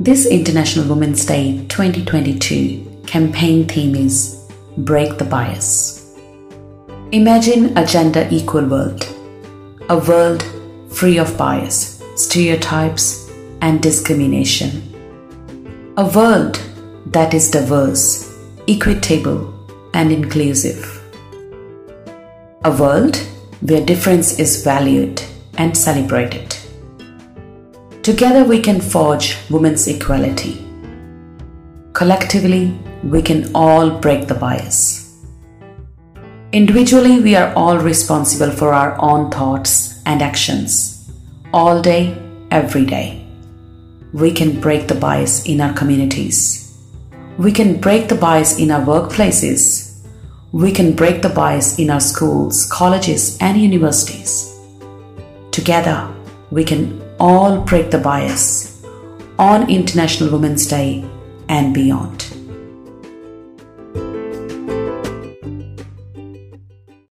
This International Women's Day 2022 campaign theme is Break the Bias. Imagine a gender equal world, a world free of bias, stereotypes, and discrimination. A world that is diverse, equitable, and inclusive. A world where difference is valued and celebrated. Together we can forge women's equality. Collectively, we can all break the bias. Individually, we are all responsible for our own thoughts and actions, all day, every day. We can break the bias in our communities. We can break the bias in our workplaces. We can break the bias in our schools, colleges, and universities. Together, we can all break the bias on International Women's Day and beyond.